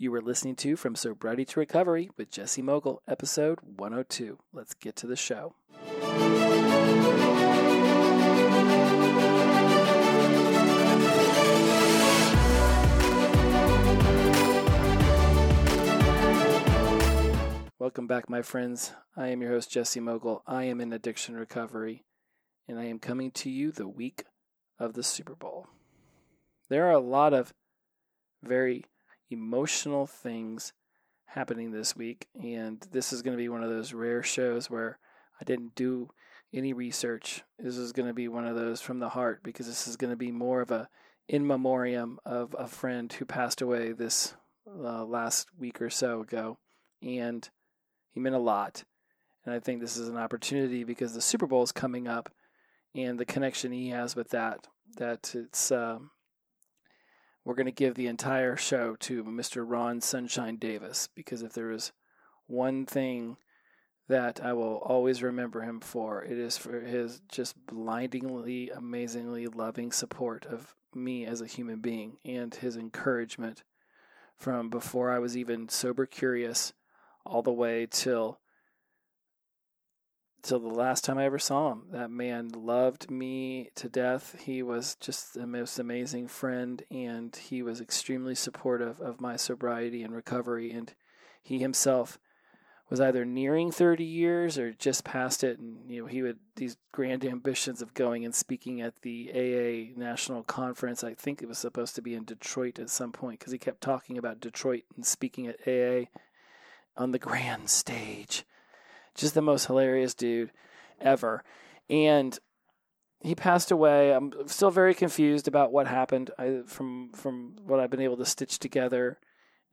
You were listening to From Sobriety to Recovery with Jesse Mogul, episode 102. Let's get to the show. Welcome back, my friends. I am your host, Jesse Mogul. I am in addiction recovery, and I am coming to you the week of the Super Bowl. There are a lot of very emotional things happening this week, and this is going to be one of those rare shows where I didn't do any research. This is going to be one of those from the heart because this is going to be more of a in memoriam of a friend who passed away this uh, last week or so ago, and he meant a lot. And I think this is an opportunity because the Super Bowl is coming up, and the connection he has with that. That it's um, we're going to give the entire show to Mr. Ron Sunshine Davis because if there is one thing that I will always remember him for, it is for his just blindingly, amazingly loving support of me as a human being and his encouragement from before I was even sober curious all the way till till the last time I ever saw him. That man loved me to death. He was just the most amazing friend, and he was extremely supportive of my sobriety and recovery. And he himself was either nearing 30 years or just past it. And, you know, he would, these grand ambitions of going and speaking at the AA National Conference. I think it was supposed to be in Detroit at some point because he kept talking about Detroit and speaking at AA on the grand stage just the most hilarious dude ever. And he passed away. I'm still very confused about what happened. I, from from what I've been able to stitch together,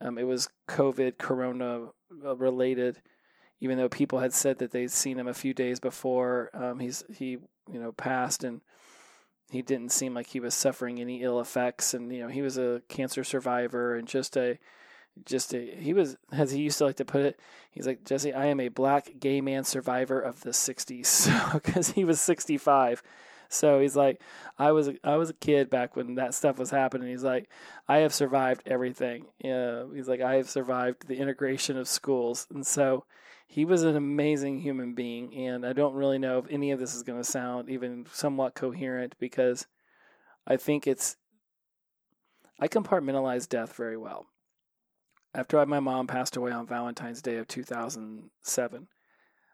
um, it was COVID, Corona uh, related. Even though people had said that they'd seen him a few days before, um, he's he you know passed and he didn't seem like he was suffering any ill effects. And you know he was a cancer survivor and just a just a, he was as he used to like to put it he's like jesse i am a black gay man survivor of the 60s because he was 65 so he's like i was i was a kid back when that stuff was happening. He's like i have survived everything. Uh, he's like i have survived the integration of schools. And so he was an amazing human being and i don't really know if any of this is going to sound even somewhat coherent because i think it's i compartmentalize death very well after my mom passed away on Valentine's Day of 2007,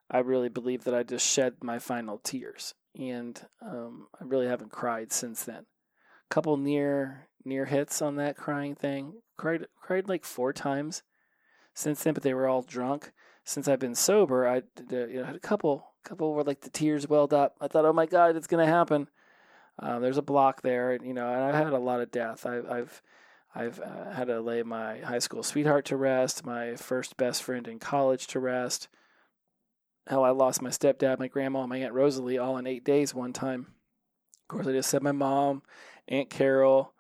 I really believe that I just shed my final tears, and um, I really haven't cried since then. A couple near near hits on that crying thing. Cried cried like four times since then, but they were all drunk. Since I've been sober, I you know, had a couple couple where like the tears welled up. I thought, oh my god, it's gonna happen. Uh, there's a block there, and you know, and I've had a lot of death. I, I've I've uh, had to lay my high school sweetheart to rest, my first best friend in college to rest. How I lost my stepdad, my grandma, and my aunt Rosalie all in eight days one time. Of course, I just said my mom, Aunt Carol.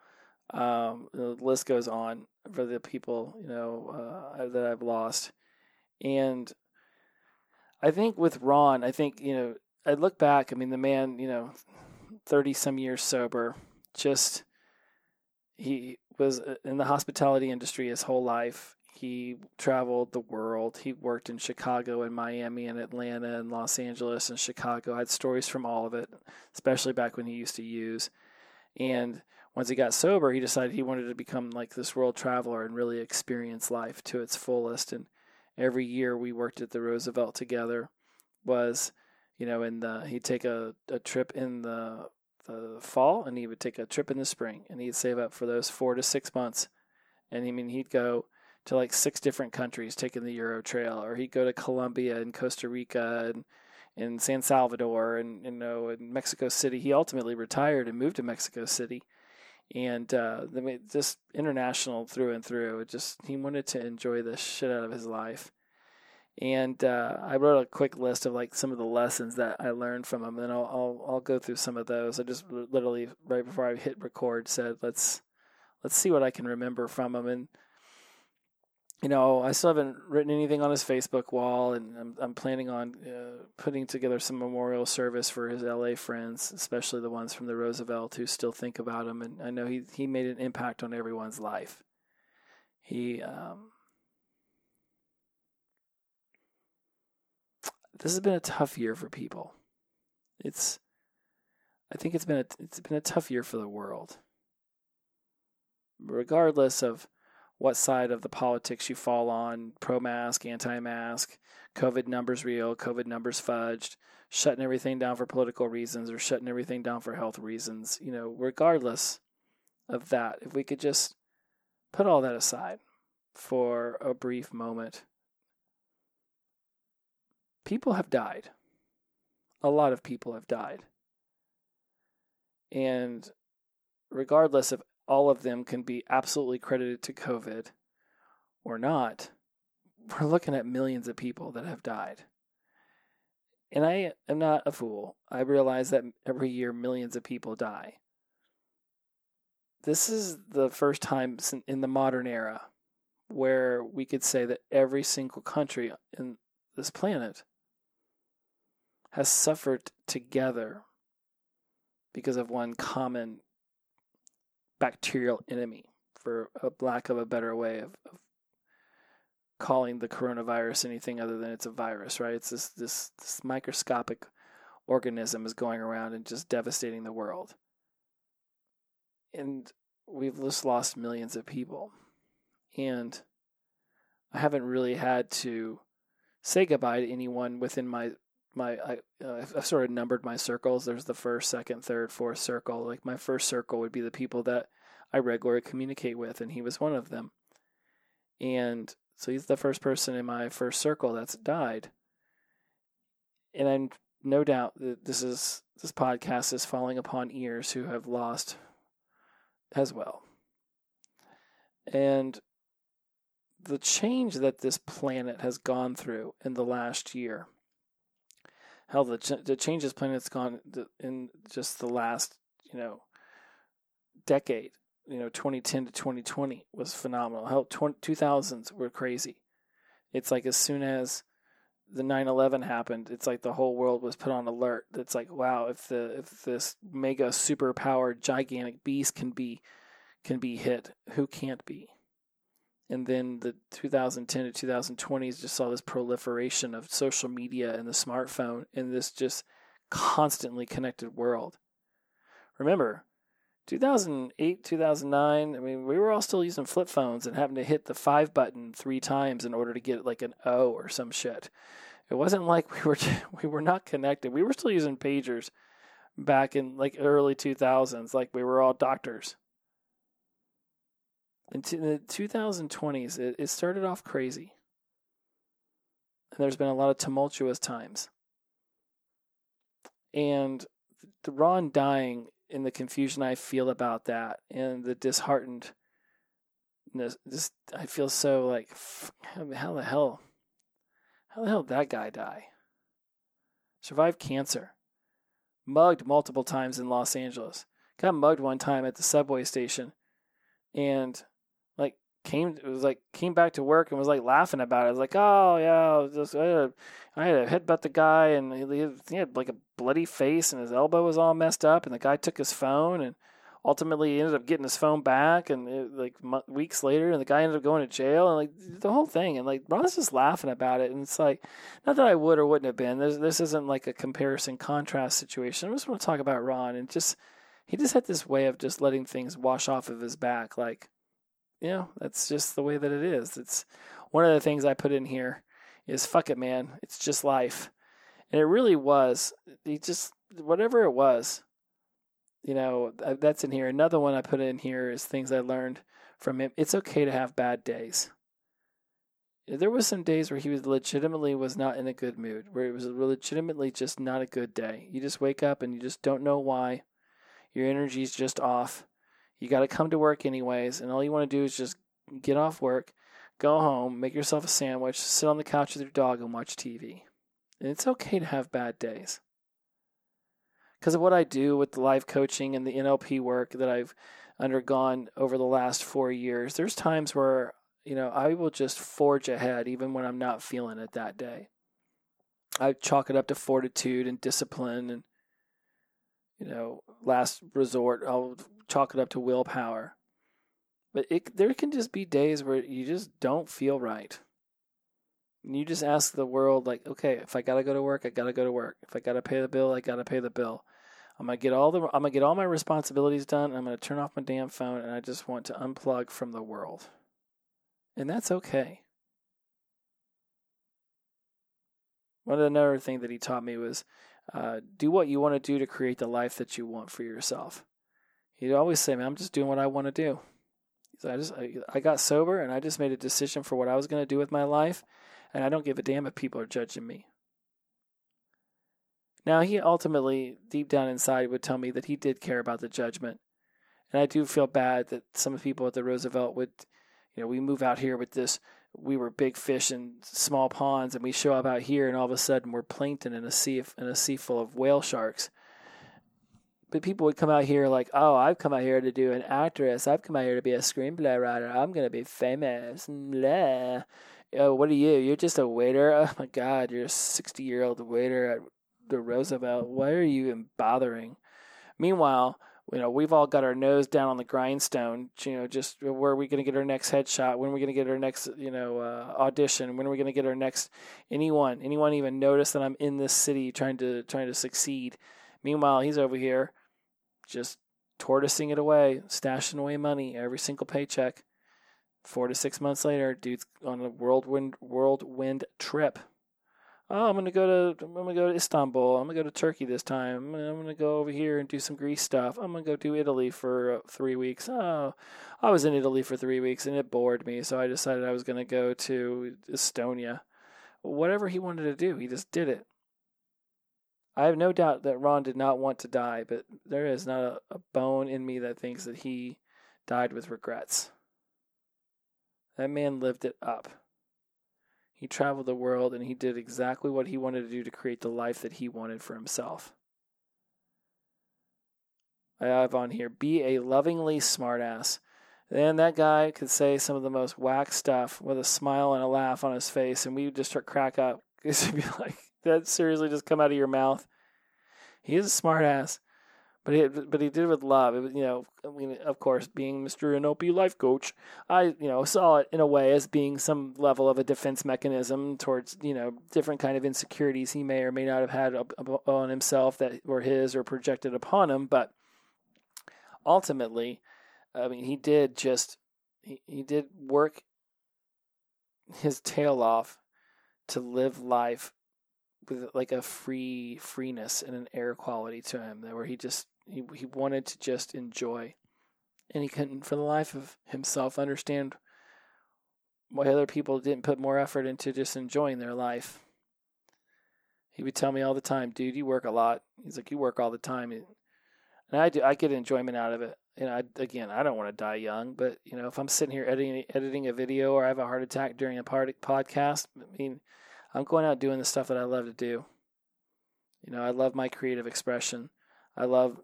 Um, the list goes on for the people you know uh, that I've lost, and I think with Ron, I think you know I look back. I mean, the man, you know, thirty some years sober, just he was uh, in the hospitality industry his whole life. He traveled the world. He worked in Chicago and Miami and Atlanta and Los Angeles and Chicago. I had stories from all of it, especially back when he used to use. And once he got sober, he decided he wanted to become like this world traveler and really experience life to its fullest. And every year we worked at the Roosevelt together was, you know, in the he'd take a, a trip in the the fall and he would take a trip in the spring and he'd save up for those four to six months. And I mean, he'd go to like six different countries taking the Euro Trail, or he'd go to Colombia and Costa Rica and in San Salvador and you know in Mexico City. He ultimately retired and moved to Mexico City, and uh, just international through and through. Just he wanted to enjoy the shit out of his life, and uh, I wrote a quick list of like some of the lessons that I learned from him, and I'll, I'll I'll go through some of those. I just literally right before I hit record said let's let's see what I can remember from him, and you know I still haven't written anything on his Facebook wall, and I'm I'm planning on uh, putting together some memorial service for his LA friends, especially the ones from the Roosevelt who still think about him, and I know he he made an impact on everyone's life. He, um, this has been a tough year for people. It's, I think it's been a, it's been a tough year for the world. Regardless of what side of the politics you fall on, pro-mask, anti-mask, COVID numbers real, COVID numbers fudged, shutting everything down for political reasons or shutting everything down for health reasons, you know, regardless of that, if we could just put all that aside for a brief moment. People have died. A lot of people have died. And regardless of all of them can be absolutely credited to COVID or not, we're looking at millions of people that have died. And I am not a fool. I realize that every year millions of people die. This is the first time in the modern era where we could say that every single country in this planet has suffered together because of one common bacterial enemy, for a lack of a better way of, of calling the coronavirus anything other than it's a virus, right? It's this, this, this microscopic organism is going around and just devastating the world. And we've just lost millions of people. And I haven't really had to say goodbye to anyone within my my I uh, I've sort of numbered my circles. There's the first, second, third, fourth circle. Like my first circle would be the people that I regularly communicate with, and he was one of them. And so he's the first person in my first circle that's died. And I'm no doubt that this is this podcast is falling upon ears who have lost as well. And the change that this planet has gone through in the last year hell, the ch- the changes planet's gone in just the last you know decade. You know, 2010 to 2020 was phenomenal. Hell, 20, 2000s were crazy. It's like as soon as the 9/11 happened, it's like the whole world was put on alert. It's like, wow, if the if this mega superpowered gigantic beast can be can be hit, who can't be? And then the 2010 to 2020s just saw this proliferation of social media and the smartphone in this just constantly connected world. Remember, 2008, 2009, I mean, we were all still using flip phones and having to hit the five button three times in order to get like an O or some shit. It wasn't like we were we were not connected. We were still using pagers back in like early 2000s, like we were all doctors in, the 2020s, it, it started off crazy. And there's been a lot of tumultuous times. And the Ron dying and the confusion I feel about that and the disheartened just I feel so like how the hell how the hell did that guy die? Survived cancer. Mugged multiple times in Los Angeles. Got mugged one time at the subway station and came it was like came back to work and was like laughing about it. I was like, oh yeah, just, I, had I had to headbutt the guy and he, he had like a bloody face and his elbow was all messed up and the guy took his phone and ultimately he ended up getting his phone back and it, like weeks later and the guy ended up going to jail and like the whole thing and like Ron's just laughing about it and it's like not that I would or wouldn't have been. This this isn't like a comparison contrast situation. I just want to talk about Ron and just he just had this way of just letting things wash off of his back like you know, that's just the way that it is. It's one of the things I put in here is fuck it, man. It's just life. And it really was. He just, whatever it was, you know, that's in here. Another one I put in here is things I learned from him. It's okay to have bad days. There was some days where he was legitimately was not in a good mood, where it was legitimately just not a good day. You just wake up and you just don't know why. Your energy's just off. You got to come to work anyways, and all you want to do is just get off work, go home, make yourself a sandwich, sit on the couch with your dog, and watch TV. And it's okay to have bad days. Because of what I do with the life coaching and the NLP work that I've undergone over the last four years, there's times where, you know, I will just forge ahead even when I'm not feeling it that day. I chalk it up to fortitude and discipline and, you know, last resort, I'll chalk it up to willpower. But it, there can just be days where you just don't feel right. And you just ask the world, like, okay, if I gotta go to work, I gotta go to work. If I gotta pay the bill, I gotta pay the bill. I'm gonna get all the I'm gonna get all my responsibilities done. I'm gonna turn off my damn phone, and I just want to unplug from the world, and that's okay. One another thing that he taught me was uh, do what you want to do to create the life that you want for yourself. He'd always say, "Man, I'm just doing what I want to do." So I just I, I got sober and I just made a decision for what I was going to do with my life, and I don't give a damn if people are judging me. Now, he ultimately, deep down inside, would tell me that he did care about the judgment. And I do feel bad that some people at the Roosevelt would, you know, we move out here with this, we were big fish in small ponds, and we show up out here, and all of a sudden we're plankton in a sea, in a sea full of whale sharks. But people would come out here like, oh, I've come out here to do an actress. I've come out here to be a screenplay writer. I'm to be famous. Blah. Oh, what are you? You're just a waiter? Oh my God, you're a 60 year old waiter at the Roosevelt. Why are you even bothering? Meanwhile, you know, we've all got our nose down on the grindstone. You know, just where are we going to get our next headshot? When are we going to get our next, you know, uh, audition? When are we going to get our next anyone? Anyone even notice that I'm in this city trying to trying to succeed? Meanwhile, he's over here, just tortoising it away, stashing away money every single paycheck. Four to six months later, dude's on a whirlwind whirlwind trip oh, I'm gonna go to I'm gonna go to Istanbul. I'm gonna go to Turkey this time. I'm gonna go over here and do some Greece stuff. I'm gonna go to Italy for uh, three weeks. Oh, I was in Italy for three weeks and it bored me, so I decided I was gonna go to Estonia. Whatever he wanted to do, he just did it. I have no doubt that Ron did not want to die, but there is not a, a bone in me that thinks that he died with regrets. That man lived it up. He traveled the world and he did exactly what he wanted to do to create the life that he wanted for himself. I have on here be a lovingly smartass. Then that guy could say some of the most whack stuff with a smile and a laugh on his face, and we would just start crack up because he'd be like, "That seriously just come out of your mouth." He is a smartass. But he, but he did it with love. It was, you know, I mean, of course, being Mr. NLP life coach, I, you know, saw it in a way as being some level of a defense mechanism towards, you know, different kind of insecurities he may or may not have had on himself that were his or projected upon him. But ultimately, I mean, he did just, he, he did work his tail off to live life with like a free freeness and an air quality to him where he just he he wanted to just enjoy, and he couldn't for the life of himself understand why other people didn't put more effort into just enjoying their life. He would tell me all the time, "Dude, you work a lot." He's like, "You work all the time," and I do. I get enjoyment out of it. And I again, I don't want to die young, but you know, if I'm sitting here editing editing a video or I have a heart attack during a part, podcast, I mean, I'm going out doing the stuff that I love to do. You know, I love my creative expression. I love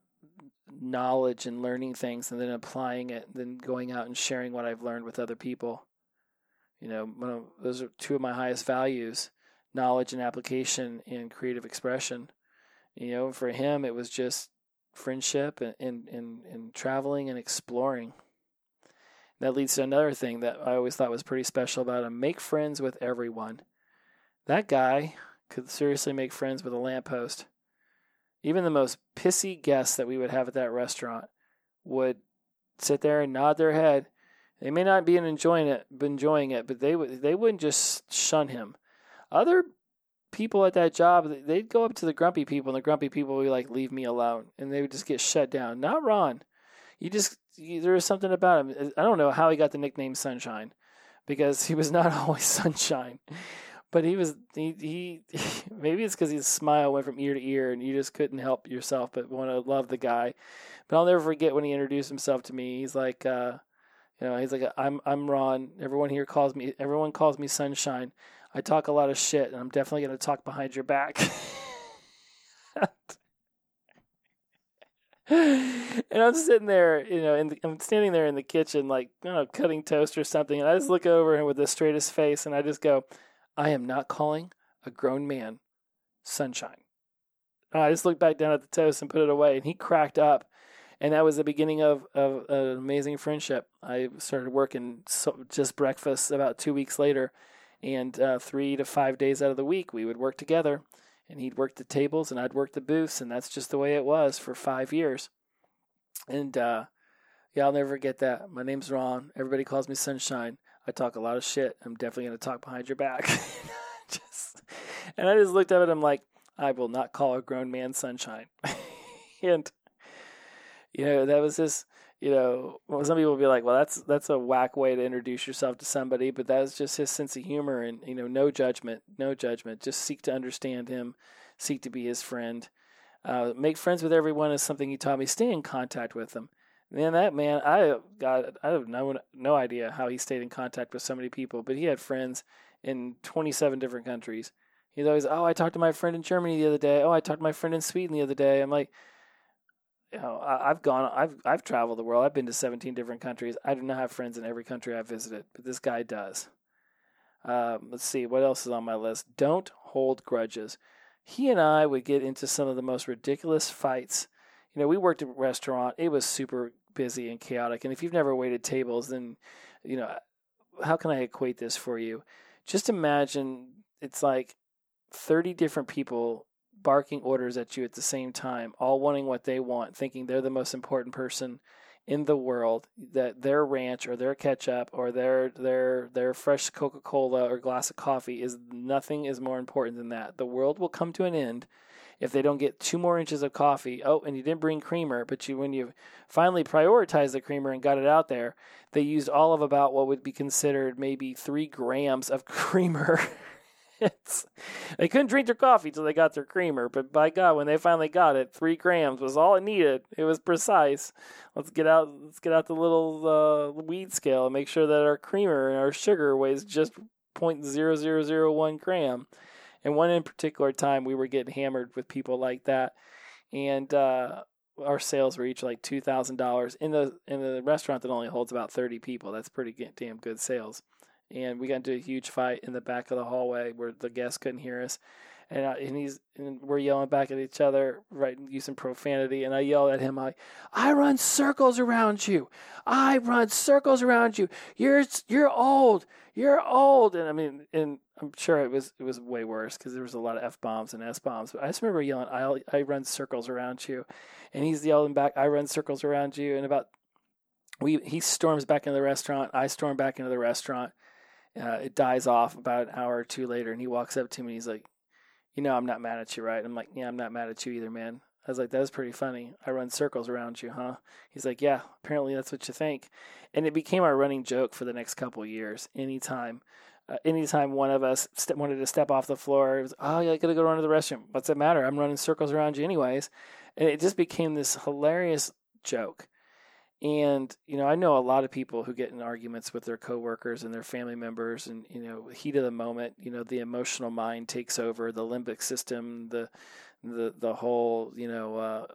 knowledge and learning things and then applying it, then going out and sharing what I've learned with other people. You know, those are two of my highest values knowledge and application and creative expression. You know, for him, it was just friendship and, and, and, and traveling and exploring. That leads to another thing that I always thought was pretty special about him make friends with everyone. That guy could seriously make friends with a lamppost. Even the most pissy guests that we would have at that restaurant would sit there and nod their head. They may not be enjoying it, enjoying it, but they would they wouldn't just shun him. Other people at that job, they'd go up to the grumpy people, and the grumpy people would be like, "Leave me alone," and they would just get shut down. Not Ron. You just there was something about him. I don't know how he got the nickname Sunshine, because he was not always sunshine but he was he, he maybe it's because his smile went from ear to ear and you just couldn't help yourself but want to love the guy. But i'll never forget when he introduced himself to me. He's like uh you know he's like i'm i'm ron. Everyone here calls me everyone calls me sunshine. I talk a lot of shit and i'm definitely going to talk behind your back. And I'm sitting there, you know, the, I'm standing there in the kitchen, like, you know, cutting toast or something. And I just look over and with the straightest face and I just go, I am not calling a grown man sunshine. And I just looked back down at the toast and put it away, and he cracked up. and that was the beginning of, of an amazing friendship. I started working so, just breakfast about two weeks later, and uh, three to five days out of the week we would work together, and he'd work the tables and I'd work the booths, and that's just the way it was for five years. And uh, yeah, I'll never forget that. My name's Ron. Everybody calls me Sunshine. I talk a lot of shit. I'm definitely going to talk behind your back. just, and I just looked at it. I'm like, I will not call a grown man Sunshine. and you know that was just you know well, some people will be like well that's that's a whack way to introduce yourself to somebody but that was just his sense of humor and you know no judgment no judgment just seek to understand him seek to be his friend uh, make friends with everyone is something he taught me stay in contact with them man that man i got i have no no idea how he stayed in contact with so many people but he had friends in 27 different countries he's always oh i talked to my friend in germany the other day oh i talked to my friend in sweden the other day i'm like you know, I, have gone, I've, I've traveled the world. I've been to 17 different countries. I do not have friends in every country I've visited, but this guy does. Um, let's see, what else is on my list? Don't hold grudges. He and I would get into some of the most ridiculous fights. You know, we worked at a restaurant. It was super busy and chaotic. And if you've never waited tables, then, you know, how can I equate this for you? Just imagine it's like 30 different people barking orders at you at the same time, all wanting what they want, thinking they're the most important person in the world, that their ranch or their ketchup or their their their fresh Coca-Cola or glass of coffee is nothing is more important than that. The world will come to an end if they don't get two more inches of coffee. Oh, and you didn't bring creamer, but you when you finally prioritized the creamer and got it out there, they used all of about what would be considered maybe three grams of creamer it's, they couldn't drink their coffee till they got their creamer, but by God, when they finally got it, three grams was all it needed. It was precise. Let's get out. Let's get out the little uh, weed scale and make sure that our creamer and our sugar weighs just point zero zero zero one gram. And one in particular time, we were getting hammered with people like that, and uh, our sales were each like two thousand dollars in the in the restaurant that only holds about thirty people. That's pretty damn good sales and we got into a huge fight in the back of the hallway where the guests couldn't hear us. And, I, and he's and we're yelling back at each other, right, using profanity. And I yell at him, I, I run circles around you. I run circles around you. You're you're old. You're old. And I mean, and I'm sure it was it was way worse because there was a lot of f bombs and s bombs. But I just remember yelling, I I run circles around you, and he's yelling back, I run circles around you. And about we he storms back into the restaurant. I storm back into the restaurant uh, it dies off about an hour or two later, and he walks up to me and he's like, "You know, I'm not mad at you, right?" I'm like, "Yeah, I'm not mad at you either, man." I was like, "That was pretty funny. I run circles around you, huh?" He's like, "Yeah, apparently that's what you think," and it became our running joke for the next couple years. Anytime, uh, anytime one of us st- wanted to step off the floor, it was, "Oh, yeah, I gotta go run to the restroom." What's that matter? I'm running circles around you anyways, and it just became this hilarious joke. And you know, I know a lot of people who get in arguments with their coworkers and their family members, and you know, heat of the moment, you know, the emotional mind takes over, the limbic system, the the the whole, you know, uh,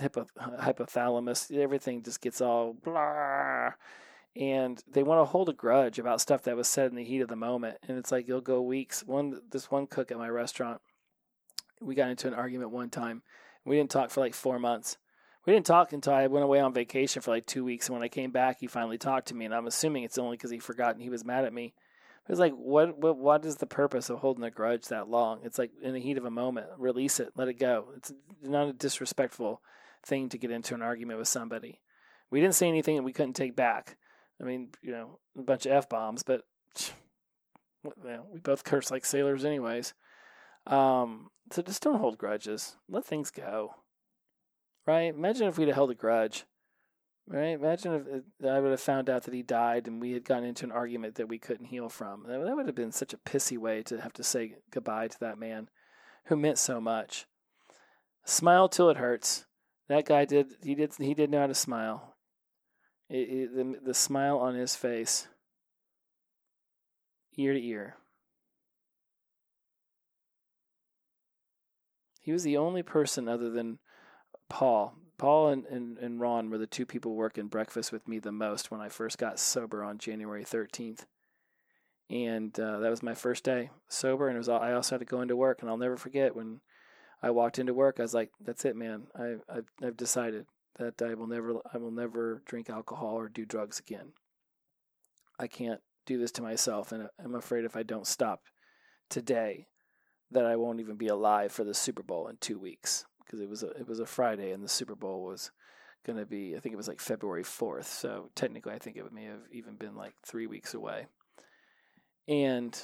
hypo, hypothalamus, everything just gets all blah, and they want to hold a grudge about stuff that was said in the heat of the moment, and it's like you'll go weeks. One this one cook at my restaurant, we got into an argument one time. We didn't talk for like four months we didn't talk until I went away on vacation for like two weeks. And when I came back, he finally talked to me. And I'm assuming it's only because he forgot and he was mad at me. It was like, what, what, what is the purpose of holding a grudge that long? It's like in the heat of a moment, release it, let it go. It's not a disrespectful thing to get into an argument with somebody. We didn't say anything that we couldn't take back. I mean, you know, a bunch of f bombs, but well, we both curse like sailors, anyways. Um, so just don't hold grudges. Let things go right? Imagine if we'd have held a grudge, right? Imagine if I would have found out that he died and we had gotten into an argument that we couldn't heal from. That would have been such a pissy way to have to say goodbye to that man who meant so much. Smile till it hurts. That guy did. He did. He did know how to smile. It, it, the the smile on his face, ear to ear. He was the only person other than Paul. Paul and, and, and Ron were the two people working breakfast with me the most when I first got sober on January 13th. And uh, that was my first day sober, and it was all, I also had to go into work, and I'll never forget when I walked into work. I was like, "That's it, man. I, I've, I've decided. that I will never I will never drink alcohol or do drugs again. I can't do this to myself and I'm afraid if I don't stop today that I won't even be alive for the Super Bowl in 2 weeks because it was a it was a Friday and the Super Bowl was going to be I think it was like February 4th. So technically I think it may have even been like 3 weeks away. And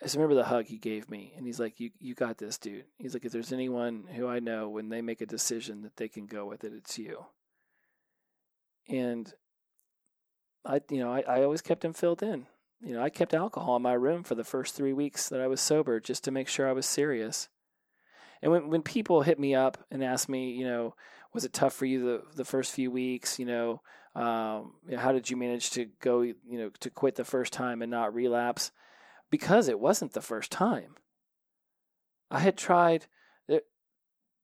I just remember the hug he gave me, and he's like, "You, you got this, dude." He's like, "If there's anyone who I know when they make a decision that they can go with it, it's you." And I, you know, I, I always kept him filled in. You know, I kept alcohol in my room for the first three weeks that I was sober, just to make sure I was serious. And when when people hit me up and ask me, you know, was it tough for you the the first few weeks? You know, um, how did you manage to go, you know, to quit the first time and not relapse? because it wasn't the first time. I had tried.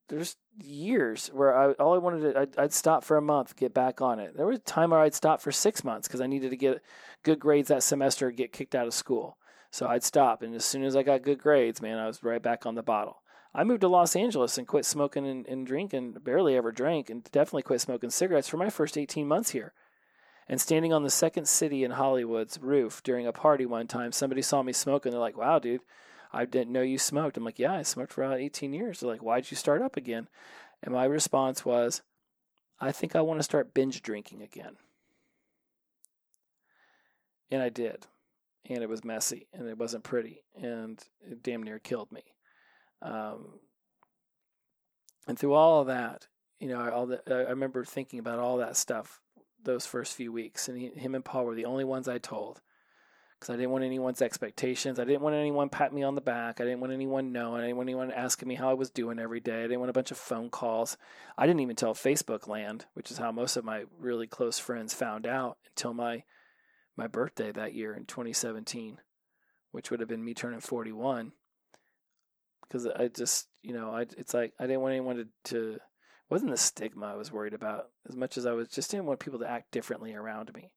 There's years where I all I wanted to I'd, I'd, stop for a month, get back on it. There was a time where I'd stop for six months because I needed to get good grades that semester, get kicked out of school. So I'd stop, and as soon as I got good grades, man, I was right back on the bottle. I moved to Los Angeles and quit smoking and, and drinking. Barely ever drank, and definitely quit smoking cigarettes for my first 18 months here. And standing on the second city in Hollywood's roof during a party one time, somebody saw me smoking. They're like, wow, dude, I didn't know you smoked. I'm like, yeah, I smoked for about 18 years. They're like, why'd you start up again? And my response was, I think I want to start binge drinking again. And I did. And it was messy and it wasn't pretty and it damn near killed me. Um, and through all of that, you know, all the, I remember thinking about all that stuff those first few weeks, and he, him and Paul were the only ones I told because I didn't want anyone's expectations. I didn't want anyone pat me on the back. I didn't want anyone knowing. I didn't want anyone asking me how I was doing every day. I didn't want a bunch of phone calls. I didn't even tell Facebook land, which is how most of my really close friends found out until my my birthday that year in 2017, which would have been me turning 41. Because I just, you know, I it's like I didn't want anyone to, to wasn't the stigma I was worried about as much as I was just didn't want people to act differently around me.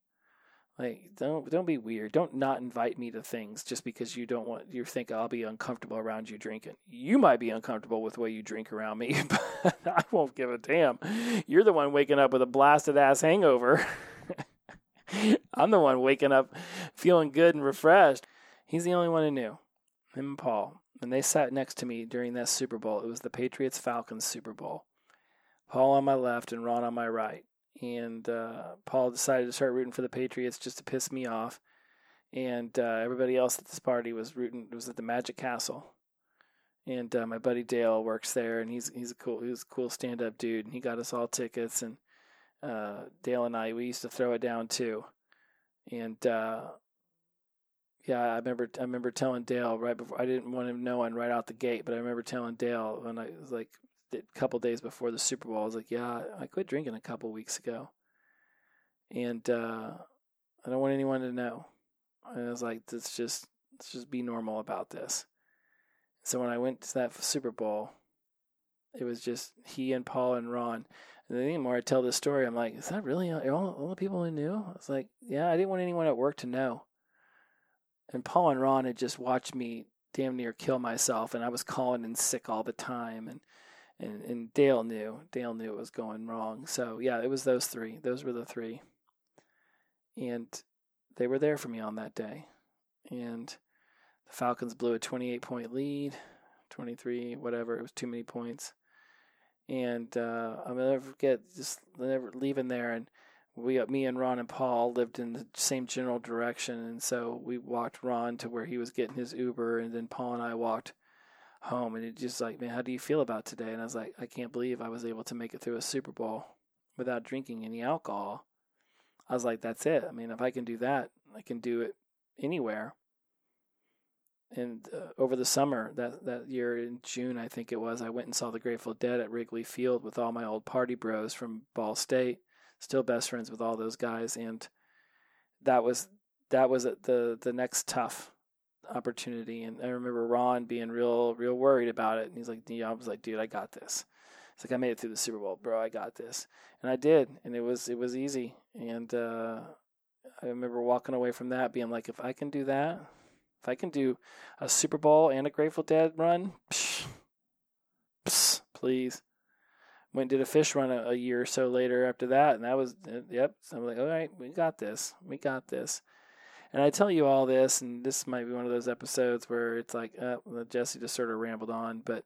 Like don't don't be weird. Don't not invite me to things just because you don't want you think I'll be uncomfortable around you drinking. You might be uncomfortable with the way you drink around me, but I won't give a damn. You're the one waking up with a blasted ass hangover. I'm the one waking up feeling good and refreshed. He's the only one who knew. Him and Paul. And they sat next to me during that Super Bowl. It was the Patriots Falcons Super Bowl. Paul on my left and Ron on my right. And uh, Paul decided to start rooting for the Patriots just to piss me off. And uh, everybody else at this party was rooting. It was at the Magic Castle. And uh, my buddy Dale works there, and he's he's a cool he's a cool stand up dude. And he got us all tickets. And uh, Dale and I we used to throw it down too. And uh, yeah, I remember I remember telling Dale right before I didn't want him knowing right out the gate, but I remember telling Dale when I was like a couple days before the Super Bowl. I was like, yeah, I quit drinking a couple weeks ago, and uh, I don't want anyone to know. And I was like, let's just let's just be normal about this. So when I went to that Super Bowl, it was just he and Paul and Ron. And then the more I tell this story, I'm like, is that really all, all the people who knew? I was like, yeah, I didn't want anyone at work to know. And Paul and Ron had just watched me damn near kill myself, and I was calling in sick all the time, and and and Dale knew. Dale knew it was going wrong. So yeah, it was those three. Those were the three, and they were there for me on that day. And the Falcons blew a 28 point lead, 23, whatever. It was too many points. And uh, I'll never forget just never leaving there and we me and Ron and Paul lived in the same general direction, and so we walked Ron to where he was getting his Uber, and then Paul and I walked home and it just like, man, how do you feel about today? And I was like, I can't believe I was able to make it through a Super Bowl without drinking any alcohol. I was like, that's it. I mean, if I can do that, I can do it anywhere. And uh, over the summer that that year in June, I think it was, I went and saw the Grateful Dead at Wrigley Field with all my old party bros from Ball State. Still best friends with all those guys, and that was that was the the next tough opportunity. And I remember Ron being real, real worried about it. And he's like, yeah, I was like, dude, I got this. It's like I made it through the Super Bowl, bro. I got this, and I did, and it was it was easy. And uh, I remember walking away from that being like, if I can do that, if I can do a Super Bowl and a Grateful Dead run, psh, psh, please. Went and did a Phish run a, a year or so later after that, and that was uh, yep. So I'm like, all right, we got this, we got this. And I tell you all this, and this might be one of those episodes where it's like, uh, Jesse just sort of rambled on, but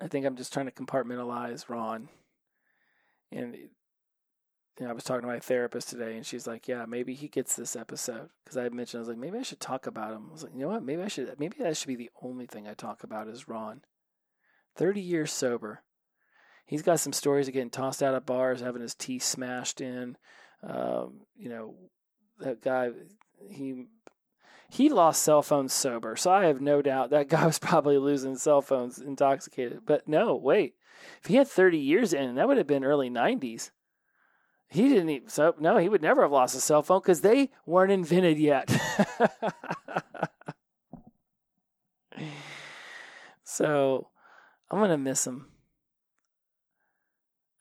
I think I'm just trying to compartmentalize Ron. And you know, I was talking to my therapist today, and she's like, "Yeah, maybe he gets this episode." Because I mentioned, I was like, maybe I should talk about him. I was like, you know what? Maybe I should. Maybe that should be the only thing I talk about is Ron. Thirty years sober. He's got some stories of getting tossed out of bars, having his teeth smashed in. Um, you know, that guy he he lost cell phones sober, so I have no doubt that guy was probably losing cell phones intoxicated. But no, wait, if he had 30 years in, that would have been early 90s. He didn't even, so no, he would never have lost a cell phone because they weren't invented yet. so I'm gonna miss him.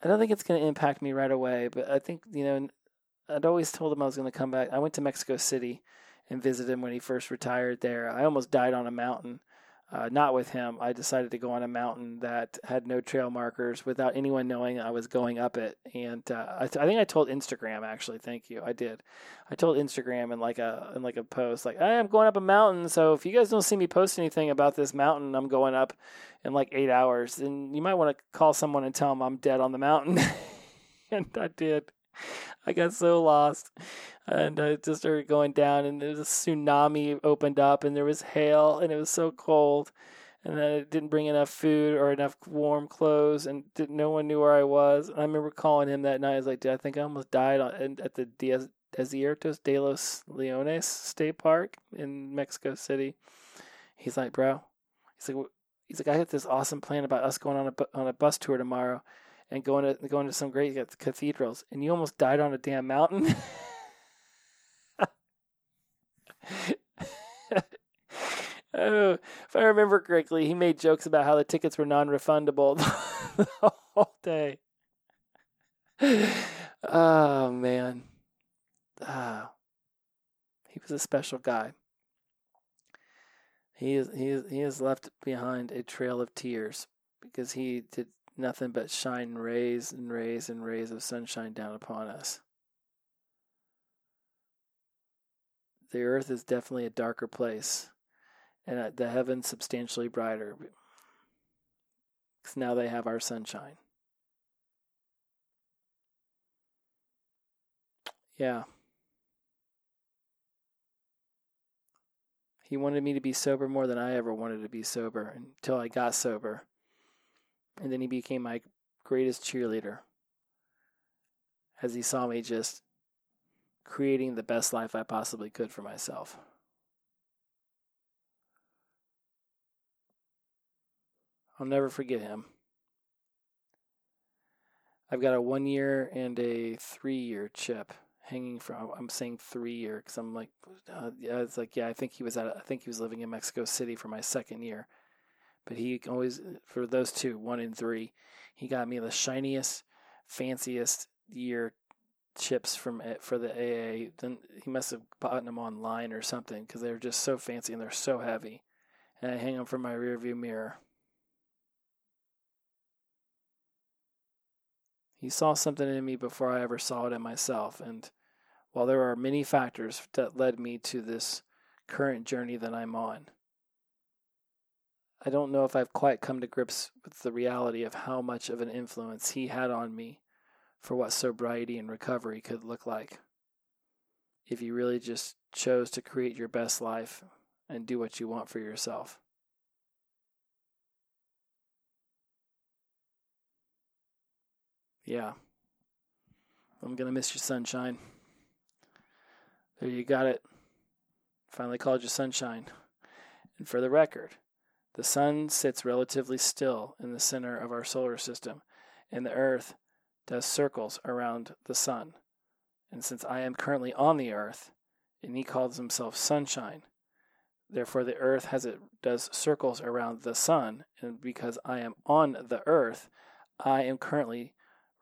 I don't think it's gonna impact me right away, but I think you know I'd always told him I was going to come back. I went to Mexico City and visited him when he first retired there. I almost died on a mountain. Uh, not with him. I decided to go on a mountain that had no trail markers without anyone knowing I was going up it. And uh, I, th- I, think I told Instagram actually. Thank you. I did. I told Instagram in like a in like a post like I'm going up a mountain. So if you guys don't see me post anything about this mountain I'm going up in like eight hours, then you might want to call someone and tell them I'm dead on the mountain. and I did. I got so lost. And I just started going down, and a tsunami opened up, and there was hail, and it was so cold. And then I didn't bring enough food or enough warm clothes, and no one knew where I was. And I remember calling him that night. I was like, "Dude, I think I almost died at the Desiertos de los Leones State Park in Mexico City. He's like, bro, he's like, he's like, I got this awesome plan about us going on a on a bus tour tomorrow and going to going to some great cathedrals, and you almost died on a damn mountain. oh, if I remember correctly, he made jokes about how the tickets were non-refundable the whole day. Oh man, ah, he was a special guy. He is he is he has left behind a trail of tears because he did nothing but shine rays and rays and rays of sunshine down upon us. The earth is definitely a darker place, and uh, the heavens substantially brighter. Because now they have our sunshine. Yeah. He wanted me to be sober more than I ever wanted to be sober until I got sober. And then he became my greatest cheerleader as he saw me just creating the best life I possibly could for myself. I'll never forget him. I've got a one year and a three year chip hanging from. I'm saying three year because I'm like, uh, yeah, it's like yeah. I think he was at. I think he was living in Mexico City for my second year, but he always, for those two, one and three, he got me the shiniest, fanciest year chips from for the AA. Then he must have bought them online or something because they're just so fancy and they're so heavy. And I hang them from my rearview mirror. He saw something in me before I ever saw it in myself. And while there are many factors that led me to this current journey that I'm on, I don't know if I've quite come to grips with the reality of how much of an influence he had on me for what sobriety and recovery could look like. If you really just chose to create your best life and do what you want for yourself. Yeah. I'm going to miss your sunshine. There you got it. Finally called you sunshine. And for the record, the sun sits relatively still in the center of our solar system, and the Earth does circles around the sun. And since I am currently on the Earth, and he calls himself sunshine, therefore the Earth has it does circles around the sun, and because I am on the Earth, I am currently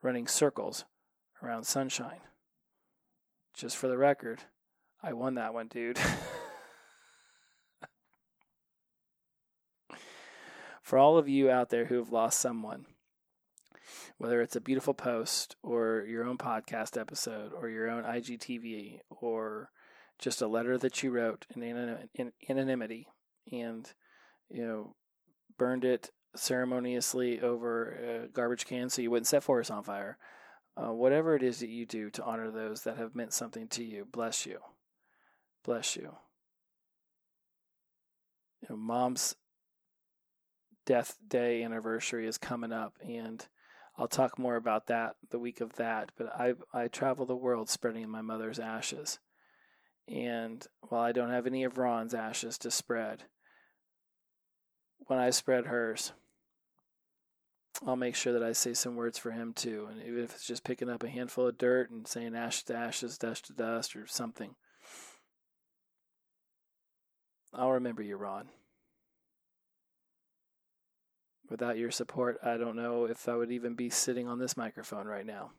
running circles around sunshine. Just for the record, I won that one, dude. for all of you out there who have lost someone, whether it's a beautiful post or your own podcast episode or your own IGTV or just a letter that you wrote in anonymity and you know burned it ceremoniously over a garbage can so you wouldn't set forest on fire. Uh, whatever it is that you do to honor those that have meant something to you, bless you. Bless you. You know, mom's death day anniversary is coming up, and I'll talk more about that the week of that. But I I travel the world spreading my mother's ashes, and while I don't have any of Ron's ashes to spread, when I spread hers, I'll make sure that I say some words for him too. And even if it's just picking up a handful of dirt and saying ash to ashes, dust to dust, or something, I'll remember you, Ron. Without your support, I don't know if I would even be sitting on this microphone right now.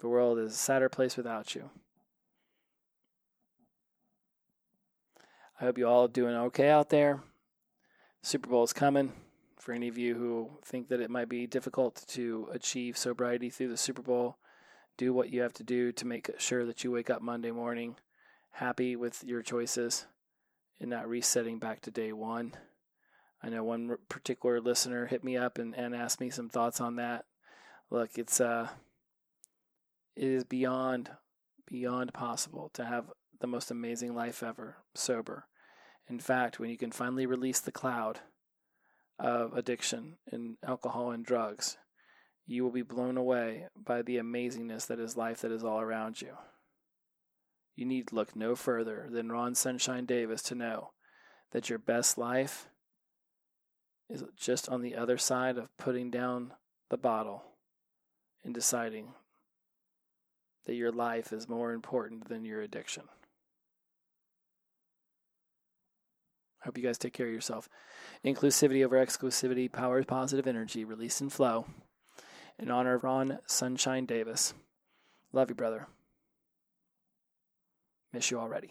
The world is a sadder place without you. I hope you all are doing okay out there. Super Bowl is coming. For any of you who think that it might be difficult to achieve sobriety through the Super Bowl, do what you have to do to make sure that you wake up Monday morning happy with your choices and not resetting back to day one. I know one particular listener hit me up and, and asked me some thoughts on that. Look, it's uh, it is beyond beyond possible to have the most amazing life ever sober. In fact, when you can finally release the cloud of addiction and alcohol and drugs, you will be blown away by the amazingness that is life that is all around you. You need look no further than Ron Sunshine Davis to know that your best life is just on the other side of putting down the bottle and deciding that your life is more important than your addiction. Hope you guys take care of yourself. Inclusivity over exclusivity, power positive energy, release and flow. In honor of Ron Sunshine Davis. Love you, brother. Miss you already.